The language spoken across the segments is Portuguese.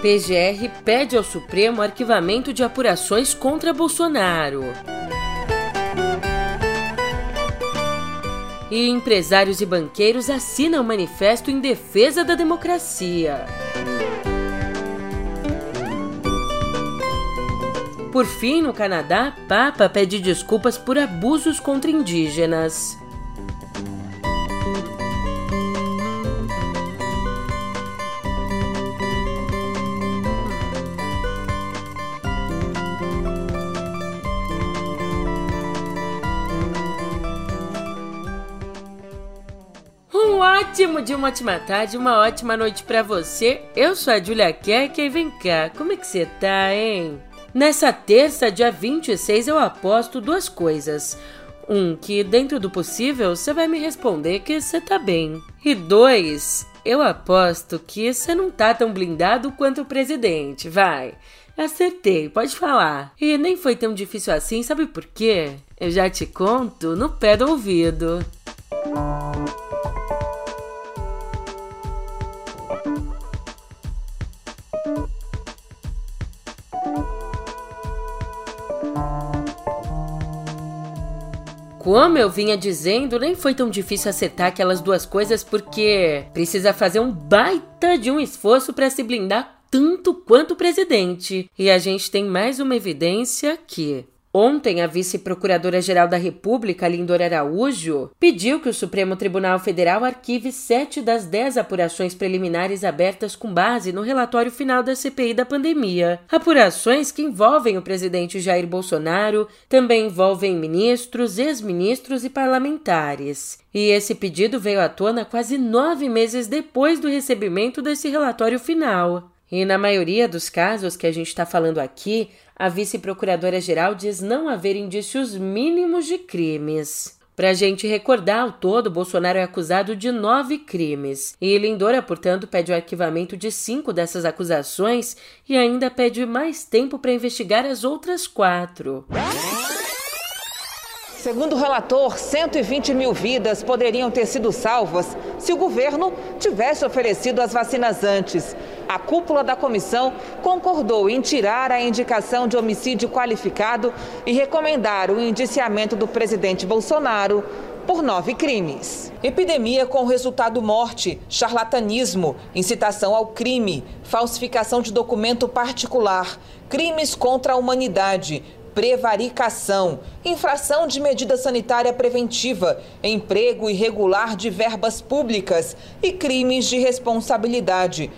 PGR pede ao Supremo arquivamento de apurações contra Bolsonaro. E empresários e banqueiros assinam manifesto em defesa da democracia. Por fim, no Canadá, Papa pede desculpas por abusos contra indígenas. Ótimo dia, uma ótima tarde, uma ótima noite para você. Eu sou a Julia Kerk e vem cá, como é que você tá, hein? Nessa terça, dia 26, eu aposto duas coisas. Um, que dentro do possível você vai me responder que você tá bem. E dois, eu aposto que você não tá tão blindado quanto o presidente, vai. Acertei, pode falar. E nem foi tão difícil assim, sabe por quê? Eu já te conto no pé do ouvido. Como eu vinha dizendo, nem foi tão difícil acertar aquelas duas coisas porque precisa fazer um baita de um esforço para se blindar tanto quanto o presidente. E a gente tem mais uma evidência que Ontem, a vice-procuradora-geral da República, Lindor Araújo, pediu que o Supremo Tribunal Federal arquive sete das dez apurações preliminares abertas com base no relatório final da CPI da pandemia. Apurações que envolvem o presidente Jair Bolsonaro, também envolvem ministros, ex-ministros e parlamentares. E esse pedido veio à tona quase nove meses depois do recebimento desse relatório final. E na maioria dos casos que a gente está falando aqui, a vice-procuradora-geral diz não haver indícios mínimos de crimes. Para a gente recordar, ao todo, Bolsonaro é acusado de nove crimes. E Lindora, portanto, pede o arquivamento de cinco dessas acusações e ainda pede mais tempo para investigar as outras quatro. Segundo o relator, 120 mil vidas poderiam ter sido salvas se o governo tivesse oferecido as vacinas antes. A cúpula da comissão concordou em tirar a indicação de homicídio qualificado e recomendar o indiciamento do presidente Bolsonaro por nove crimes. Epidemia com resultado morte, charlatanismo, incitação ao crime, falsificação de documento particular, crimes contra a humanidade, prevaricação, infração de medida sanitária preventiva, emprego irregular de verbas públicas e crimes de responsabilidade.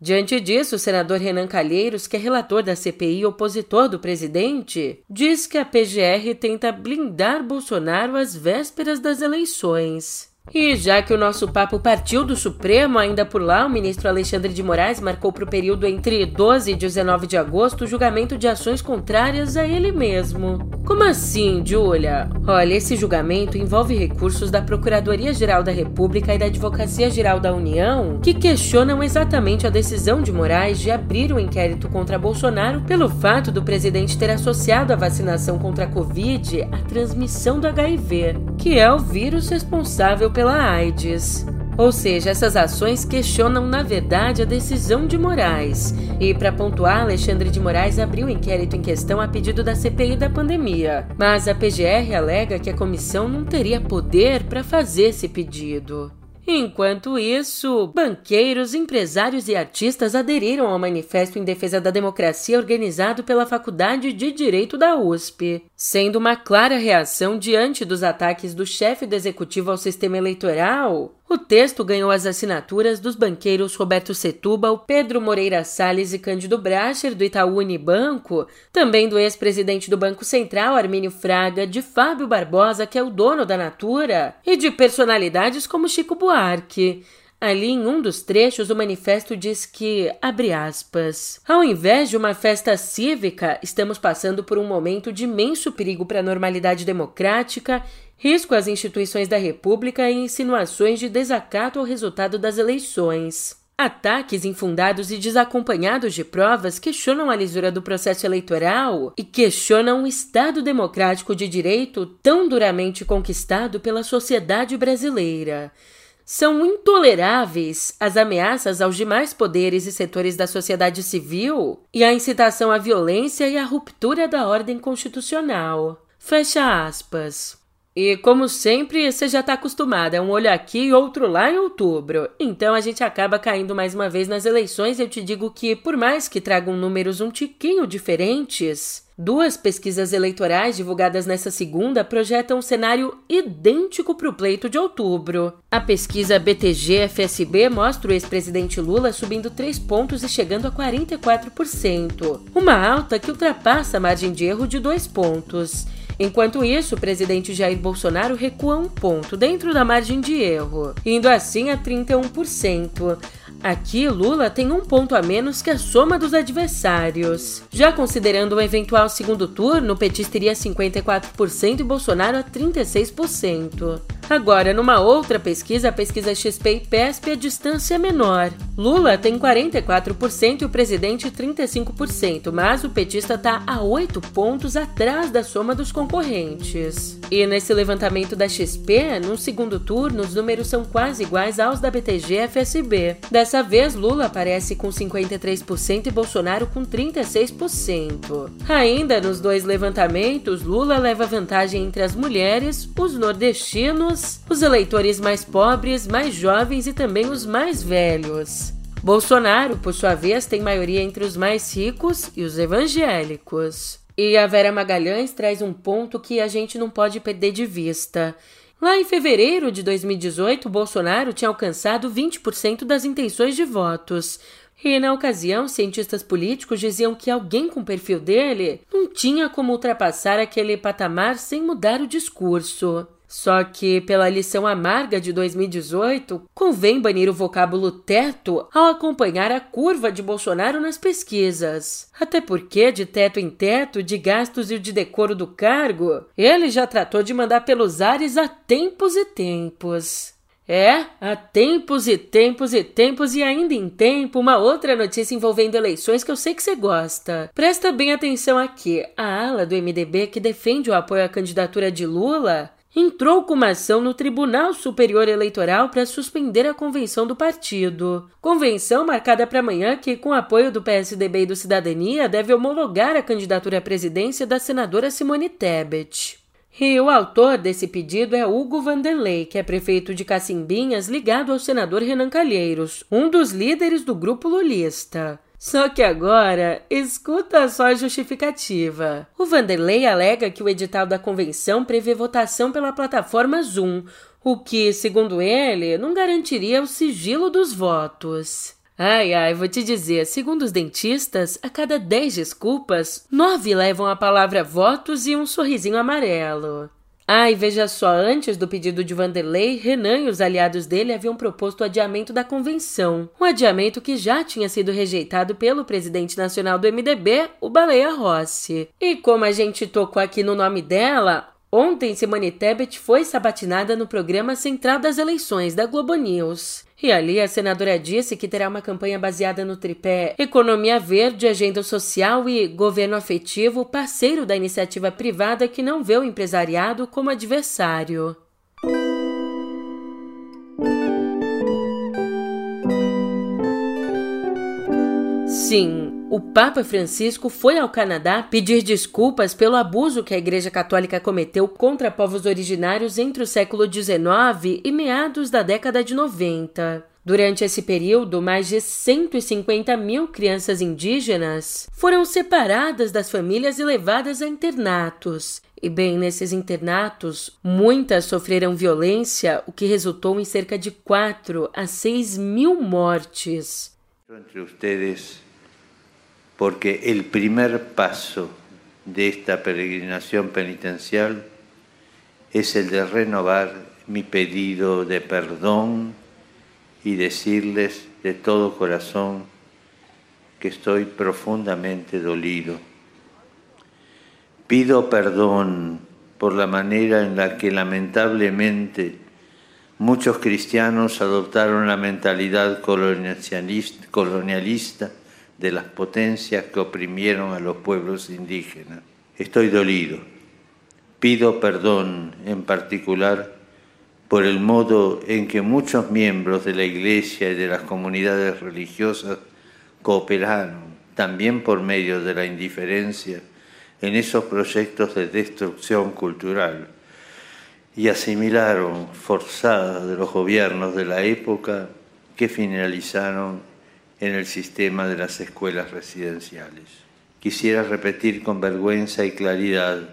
Diante disso, o senador Renan Calheiros, que é relator da CPI opositor do presidente, diz que a PGR tenta blindar Bolsonaro às vésperas das eleições. E já que o nosso papo partiu do Supremo, ainda por lá, o ministro Alexandre de Moraes marcou para o período entre 12 e 19 de agosto o julgamento de ações contrárias a ele mesmo. Como assim, Julia? Olha, esse julgamento envolve recursos da Procuradoria-Geral da República e da Advocacia-Geral da União que questionam exatamente a decisão de Moraes de abrir o um inquérito contra Bolsonaro pelo fato do presidente ter associado a vacinação contra a Covid à transmissão do HIV, que é o vírus responsável pela AIDS. Ou seja, essas ações questionam, na verdade, a decisão de Moraes. E, para pontuar, Alexandre de Moraes abriu o inquérito em questão a pedido da CPI da pandemia. Mas a PGR alega que a comissão não teria poder para fazer esse pedido. Enquanto isso, banqueiros, empresários e artistas aderiram ao manifesto em defesa da democracia organizado pela Faculdade de Direito da USP, sendo uma clara reação diante dos ataques do chefe do executivo ao sistema eleitoral. O texto ganhou as assinaturas dos banqueiros Roberto Setúbal, Pedro Moreira Salles e Cândido Bracher, do Itaú Unibanco, também do ex-presidente do Banco Central, Armínio Fraga, de Fábio Barbosa, que é o dono da Natura, e de personalidades como Chico Buarque. Ali, em um dos trechos, o manifesto diz que, abre aspas, ao invés de uma festa cívica, estamos passando por um momento de imenso perigo para a normalidade democrática, risco às instituições da República e insinuações de desacato ao resultado das eleições. Ataques infundados e desacompanhados de provas questionam a lisura do processo eleitoral e questionam o Estado democrático de direito tão duramente conquistado pela sociedade brasileira. São intoleráveis as ameaças aos demais poderes e setores da sociedade civil e a incitação à violência e à ruptura da ordem constitucional. Fecha aspas. E como sempre, você já está acostumada, um olho aqui e outro lá em outubro. Então a gente acaba caindo mais uma vez nas eleições. Eu te digo que, por mais que tragam números um tiquinho diferentes, duas pesquisas eleitorais divulgadas nessa segunda projetam um cenário idêntico para o pleito de outubro. A pesquisa BTG-FSB mostra o ex-presidente Lula subindo 3 pontos e chegando a 44%, uma alta que ultrapassa a margem de erro de 2 pontos. Enquanto isso, o presidente Jair Bolsonaro recua um ponto dentro da margem de erro, indo assim a 31%. Aqui, Lula tem um ponto a menos que a soma dos adversários. Já considerando um eventual segundo turno, o petista teria 54% e Bolsonaro a 36%. Agora, numa outra pesquisa, a pesquisa XP e PESP, a distância é menor. Lula tem 44% e o presidente 35%, mas o petista está a 8 pontos atrás da soma dos concorrentes. E nesse levantamento da XP, no segundo turno, os números são quase iguais aos da BTG-FSB. Dessa vez, Lula aparece com 53% e Bolsonaro com 36%. Ainda nos dois levantamentos, Lula leva vantagem entre as mulheres, os nordestinos os eleitores mais pobres, mais jovens e também os mais velhos. Bolsonaro, por sua vez, tem maioria entre os mais ricos e os evangélicos. E a Vera Magalhães traz um ponto que a gente não pode perder de vista. Lá em fevereiro de 2018, Bolsonaro tinha alcançado 20% das intenções de votos. E na ocasião, cientistas políticos diziam que alguém com o perfil dele não tinha como ultrapassar aquele patamar sem mudar o discurso. Só que, pela lição amarga de 2018, convém banir o vocábulo teto ao acompanhar a curva de Bolsonaro nas pesquisas. Até porque, de teto em teto, de gastos e de decoro do cargo, ele já tratou de mandar pelos ares há tempos e tempos. É, há tempos e tempos e tempos e ainda em tempo, uma outra notícia envolvendo eleições que eu sei que você gosta. Presta bem atenção aqui. A ala do MDB que defende o apoio à candidatura de Lula entrou com uma ação no Tribunal Superior Eleitoral para suspender a convenção do partido. Convenção marcada para amanhã que, com apoio do PSDB e do Cidadania, deve homologar a candidatura à presidência da senadora Simone Tebet. E o autor desse pedido é Hugo Vanderlei, que é prefeito de Cacimbinhas, ligado ao senador Renan Calheiros, um dos líderes do grupo lulista. Só que agora, escuta só a justificativa. O Vanderlei alega que o edital da convenção prevê votação pela plataforma Zoom, o que, segundo ele, não garantiria o sigilo dos votos. Ai, ai, vou te dizer, segundo os dentistas, a cada dez desculpas, nove levam a palavra votos e um sorrisinho amarelo. Ah, e veja só, antes do pedido de Vanderlei, Renan e os aliados dele haviam proposto o adiamento da convenção. Um adiamento que já tinha sido rejeitado pelo presidente nacional do MDB, o Baleia Rossi. E como a gente tocou aqui no nome dela, Ontem, Simone Tebet foi sabatinada no programa Central das Eleições da Globo News. E ali a senadora disse que terá uma campanha baseada no tripé economia verde, agenda social e governo afetivo, parceiro da iniciativa privada que não vê o empresariado como adversário. Sim, o Papa Francisco foi ao Canadá pedir desculpas pelo abuso que a Igreja Católica cometeu contra povos originários entre o século XIX e meados da década de 90. Durante esse período, mais de 150 mil crianças indígenas foram separadas das famílias e levadas a internatos. E bem, nesses internatos, muitas sofreram violência, o que resultou em cerca de 4 a 6 mil mortes. Entre vocês porque el primer paso de esta peregrinación penitencial es el de renovar mi pedido de perdón y decirles de todo corazón que estoy profundamente dolido. Pido perdón por la manera en la que lamentablemente muchos cristianos adoptaron la mentalidad colonialista de las potencias que oprimieron a los pueblos indígenas. Estoy dolido. Pido perdón en particular por el modo en que muchos miembros de la Iglesia y de las comunidades religiosas cooperaron, también por medio de la indiferencia, en esos proyectos de destrucción cultural y asimilaron forzadas de los gobiernos de la época que finalizaron en el sistema de las escuelas residenciales. Quisiera repetir con vergüenza y claridad,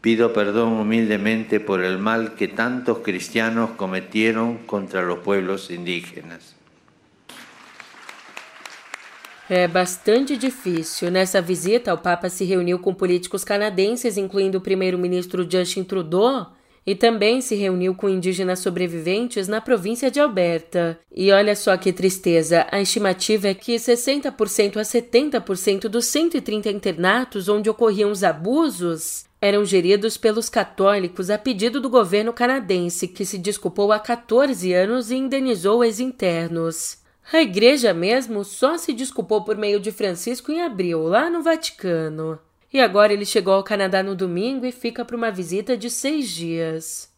pido perdón humildemente por el mal que tantos cristianos cometieron contra los pueblos indígenas. É bastante difícil. Nessa visita, o Papa se reuniu com políticos canadenses, incluindo o primeiro-ministro Justin Trudeau, e também se reuniu com indígenas sobreviventes na província de Alberta. E olha só que tristeza, a estimativa é que 60% a 70% dos 130 internatos onde ocorriam os abusos eram geridos pelos católicos a pedido do governo canadense, que se desculpou há 14 anos e indenizou os internos. A igreja mesmo só se desculpou por meio de Francisco em abril, lá no Vaticano. E agora ele chegou ao Canadá no domingo e fica para uma visita de seis dias.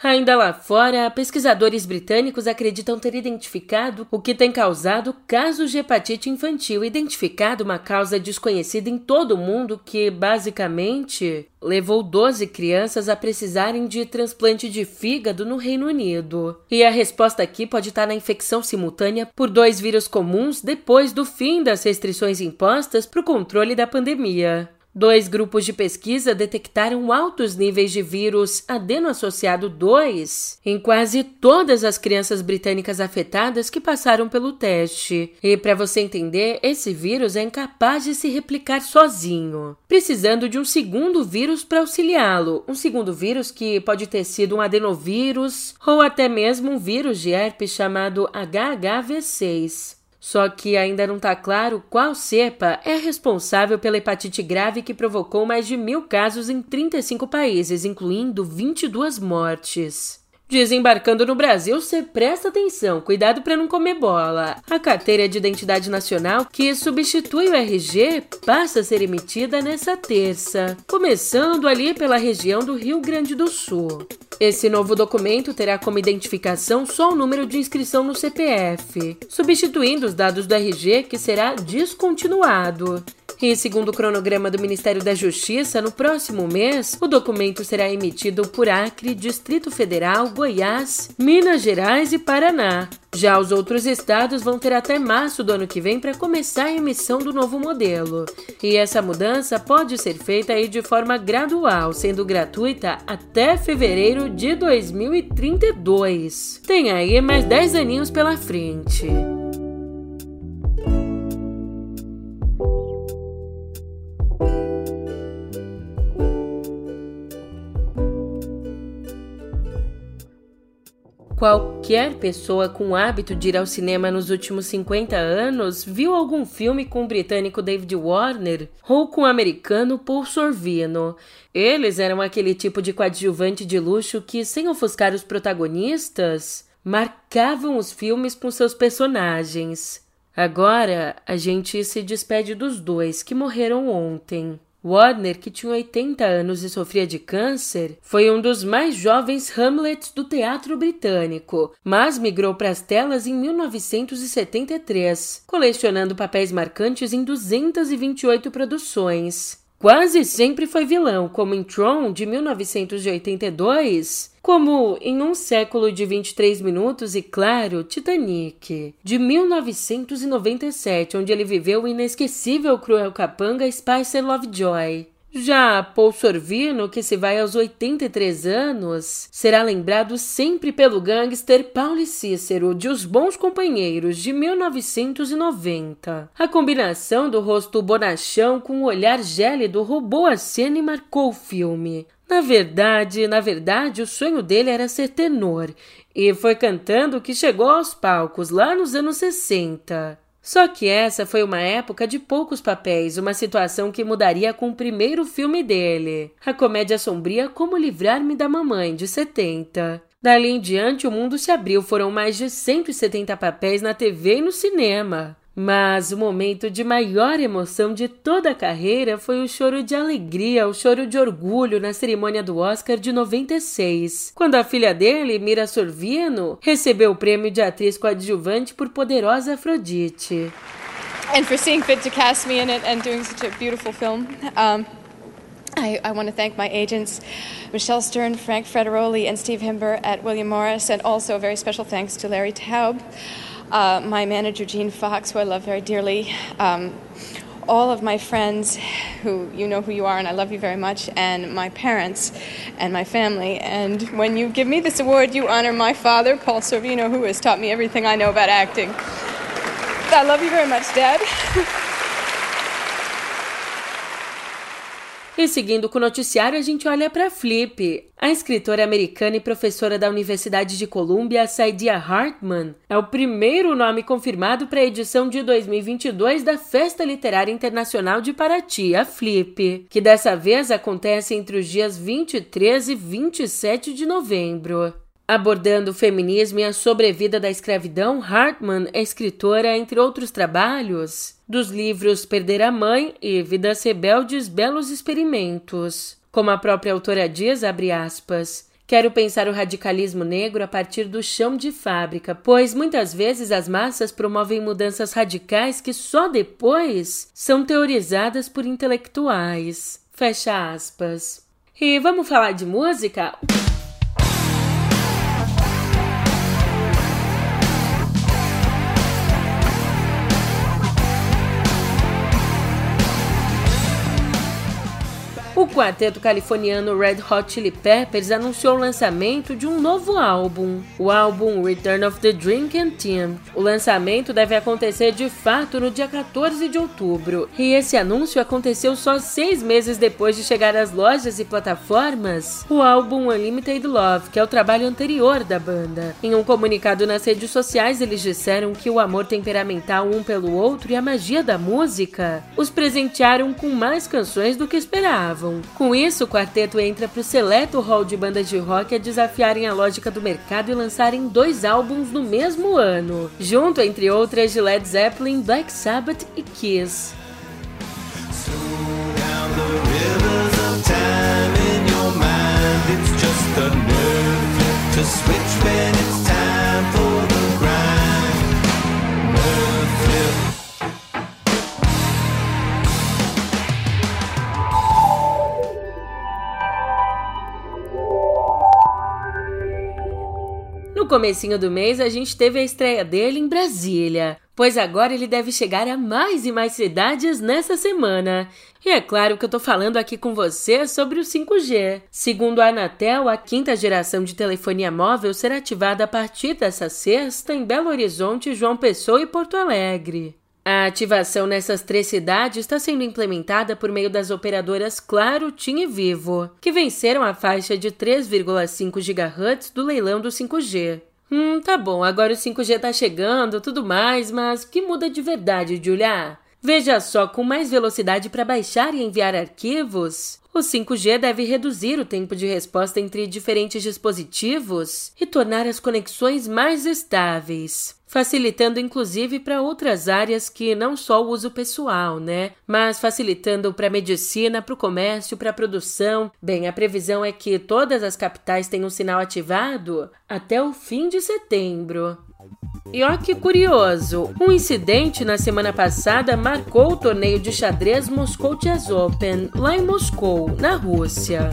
Ainda lá fora, pesquisadores britânicos acreditam ter identificado o que tem causado casos de hepatite infantil, identificado uma causa desconhecida em todo o mundo que, basicamente, levou 12 crianças a precisarem de transplante de fígado no Reino Unido. E a resposta aqui pode estar na infecção simultânea por dois vírus comuns depois do fim das restrições impostas para o controle da pandemia. Dois grupos de pesquisa detectaram altos níveis de vírus adeno-associado 2 em quase todas as crianças britânicas afetadas que passaram pelo teste. E para você entender, esse vírus é incapaz de se replicar sozinho, precisando de um segundo vírus para auxiliá-lo. Um segundo vírus que pode ter sido um adenovírus ou até mesmo um vírus de herpes chamado HHV6. Só que ainda não está claro qual cepa é responsável pela hepatite grave que provocou mais de mil casos em 35 países, incluindo 22 mortes. Desembarcando no Brasil, você presta atenção, cuidado para não comer bola. A carteira de identidade nacional, que substitui o RG, passa a ser emitida nessa terça, começando ali pela região do Rio Grande do Sul. Esse novo documento terá como identificação só o número de inscrição no CPF, substituindo os dados do RG, que será descontinuado. E segundo o cronograma do Ministério da Justiça, no próximo mês, o documento será emitido por Acre, Distrito Federal, Goiás, Minas Gerais e Paraná. Já os outros estados vão ter até março do ano que vem para começar a emissão do novo modelo. E essa mudança pode ser feita aí de forma gradual, sendo gratuita até fevereiro de 2032. Tem aí mais 10 aninhos pela frente. Qualquer pessoa com hábito de ir ao cinema nos últimos 50 anos viu algum filme com o britânico David Warner ou com o americano Paul Sorvino. Eles eram aquele tipo de coadjuvante de luxo que, sem ofuscar os protagonistas, marcavam os filmes com seus personagens. Agora a gente se despede dos dois que morreram ontem. Warner, que tinha 80 anos e sofria de câncer, foi um dos mais jovens Hamlets do teatro britânico, mas migrou para as telas em 1973, colecionando papéis marcantes em 228 produções. Quase sempre foi vilão, como em Tron, de 1982, como em Um Século de 23 Minutos e, claro, Titanic, de 1997, onde ele viveu o inesquecível cruel capanga Spicer Lovejoy. Já Paul Sorvino, que se vai aos 83 anos, será lembrado sempre pelo gangster Paulo Cícero de Os Bons Companheiros de 1990. A combinação do rosto bonachão com o olhar gélido roubou a cena e marcou o filme. Na verdade, na verdade, o sonho dele era ser tenor, e foi cantando que chegou aos palcos lá nos anos 60. Só que essa foi uma época de poucos papéis, uma situação que mudaria com o primeiro filme dele, a comédia sombria Como Livrar-me da Mamãe, de 70. Dali em diante, o mundo se abriu, foram mais de 170 papéis na TV e no cinema. Mas o momento de maior emoção de toda a carreira foi o choro de alegria, o choro de orgulho na cerimônia do Oscar de 96, quando a filha dele, Mira Sorvino, recebeu o prêmio de atriz coadjuvante por Poderosa Afrodite. And for seeing fit to cast me in it and doing such a beautiful film. Um, I, I, want to thank my agents, Michelle Stern, Frank Frederoli, and Steve Himber at William Morris, and also a very special thanks to Larry Taub. Uh, my manager, Gene Fox, who I love very dearly, um, all of my friends who you know who you are and I love you very much, and my parents and my family. And when you give me this award, you honor my father, Paul Sorvino, who has taught me everything I know about acting. I love you very much, Dad. E seguindo com o noticiário, a gente olha para Flip. A escritora americana e professora da Universidade de Columbia, Saidia Hartman, é o primeiro nome confirmado para a edição de 2022 da Festa Literária Internacional de Paraty, a Flip, que dessa vez acontece entre os dias 23 e 27 de novembro. Abordando o feminismo e a sobrevida da escravidão, Hartman é escritora, entre outros trabalhos, dos livros Perder a Mãe e Vidas Rebeldes Belos Experimentos. Como a própria autora diz, abre aspas, Quero pensar o radicalismo negro a partir do chão de fábrica, pois muitas vezes as massas promovem mudanças radicais que só depois são teorizadas por intelectuais. Fecha aspas. E vamos falar de música? Quarteto californiano Red Hot Chili Peppers anunciou o lançamento de um novo álbum, o álbum Return of the Drinking Team. O lançamento deve acontecer de fato no dia 14 de outubro, e esse anúncio aconteceu só seis meses depois de chegar às lojas e plataformas o álbum Unlimited Love, que é o trabalho anterior da banda. Em um comunicado nas redes sociais, eles disseram que o amor temperamental um pelo outro e a magia da música os presentearam com mais canções do que esperavam. Com isso, o quarteto entra para o seleto hall de bandas de rock a desafiarem a lógica do mercado e lançarem dois álbuns no mesmo ano, junto, entre outras, de Led Zeppelin, Black Sabbath e Kiss. Comecinho do mês a gente teve a estreia dele em Brasília, pois agora ele deve chegar a mais e mais cidades nessa semana. E é claro que eu tô falando aqui com você sobre o 5G. Segundo a Anatel, a quinta geração de telefonia móvel será ativada a partir dessa sexta em Belo Horizonte, João Pessoa e Porto Alegre. A ativação nessas três cidades está sendo implementada por meio das operadoras Claro, TIM e Vivo, que venceram a faixa de 3,5 GHz do leilão do 5G. Hum, tá bom, agora o 5G tá chegando, tudo mais, mas o que muda de verdade, Julia? Veja só, com mais velocidade para baixar e enviar arquivos, o 5G deve reduzir o tempo de resposta entre diferentes dispositivos e tornar as conexões mais estáveis, facilitando inclusive para outras áreas que não só o uso pessoal, né? Mas facilitando para a medicina, para o comércio, para a produção. Bem, a previsão é que todas as capitais tenham sinal ativado até o fim de setembro. E ó que curioso, um incidente na semana passada marcou o torneio de xadrez Moscow Chess Open, lá em Moscou, na Rússia.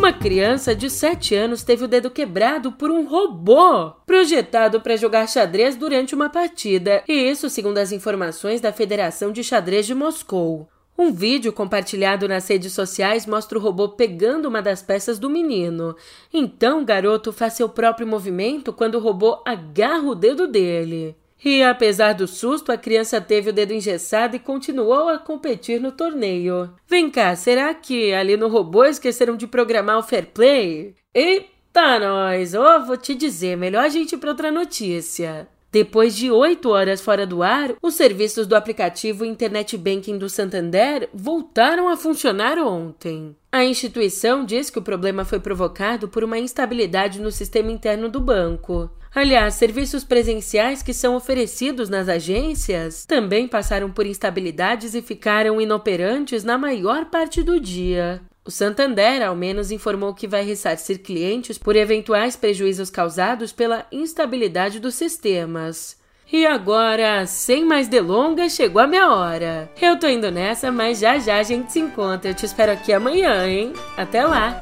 Uma criança de 7 anos teve o dedo quebrado por um robô projetado para jogar xadrez durante uma partida, e isso segundo as informações da Federação de Xadrez de Moscou. Um vídeo compartilhado nas redes sociais mostra o robô pegando uma das peças do menino. Então o garoto faz seu próprio movimento quando o robô agarra o dedo dele. E apesar do susto, a criança teve o dedo engessado e continuou a competir no torneio. Vem cá, será que ali no robô esqueceram de programar o fair play? Eita, nós! Oh, vou te dizer, melhor a gente ir para outra notícia. Depois de oito horas fora do ar, os serviços do aplicativo Internet Banking do Santander voltaram a funcionar ontem. A instituição diz que o problema foi provocado por uma instabilidade no sistema interno do banco. Aliás, serviços presenciais que são oferecidos nas agências também passaram por instabilidades e ficaram inoperantes na maior parte do dia. O Santander, ao menos, informou que vai ressarcir clientes por eventuais prejuízos causados pela instabilidade dos sistemas. E agora, sem mais delongas, chegou a minha hora. Eu tô indo nessa, mas já já a gente se encontra. Eu te espero aqui amanhã, hein? Até lá!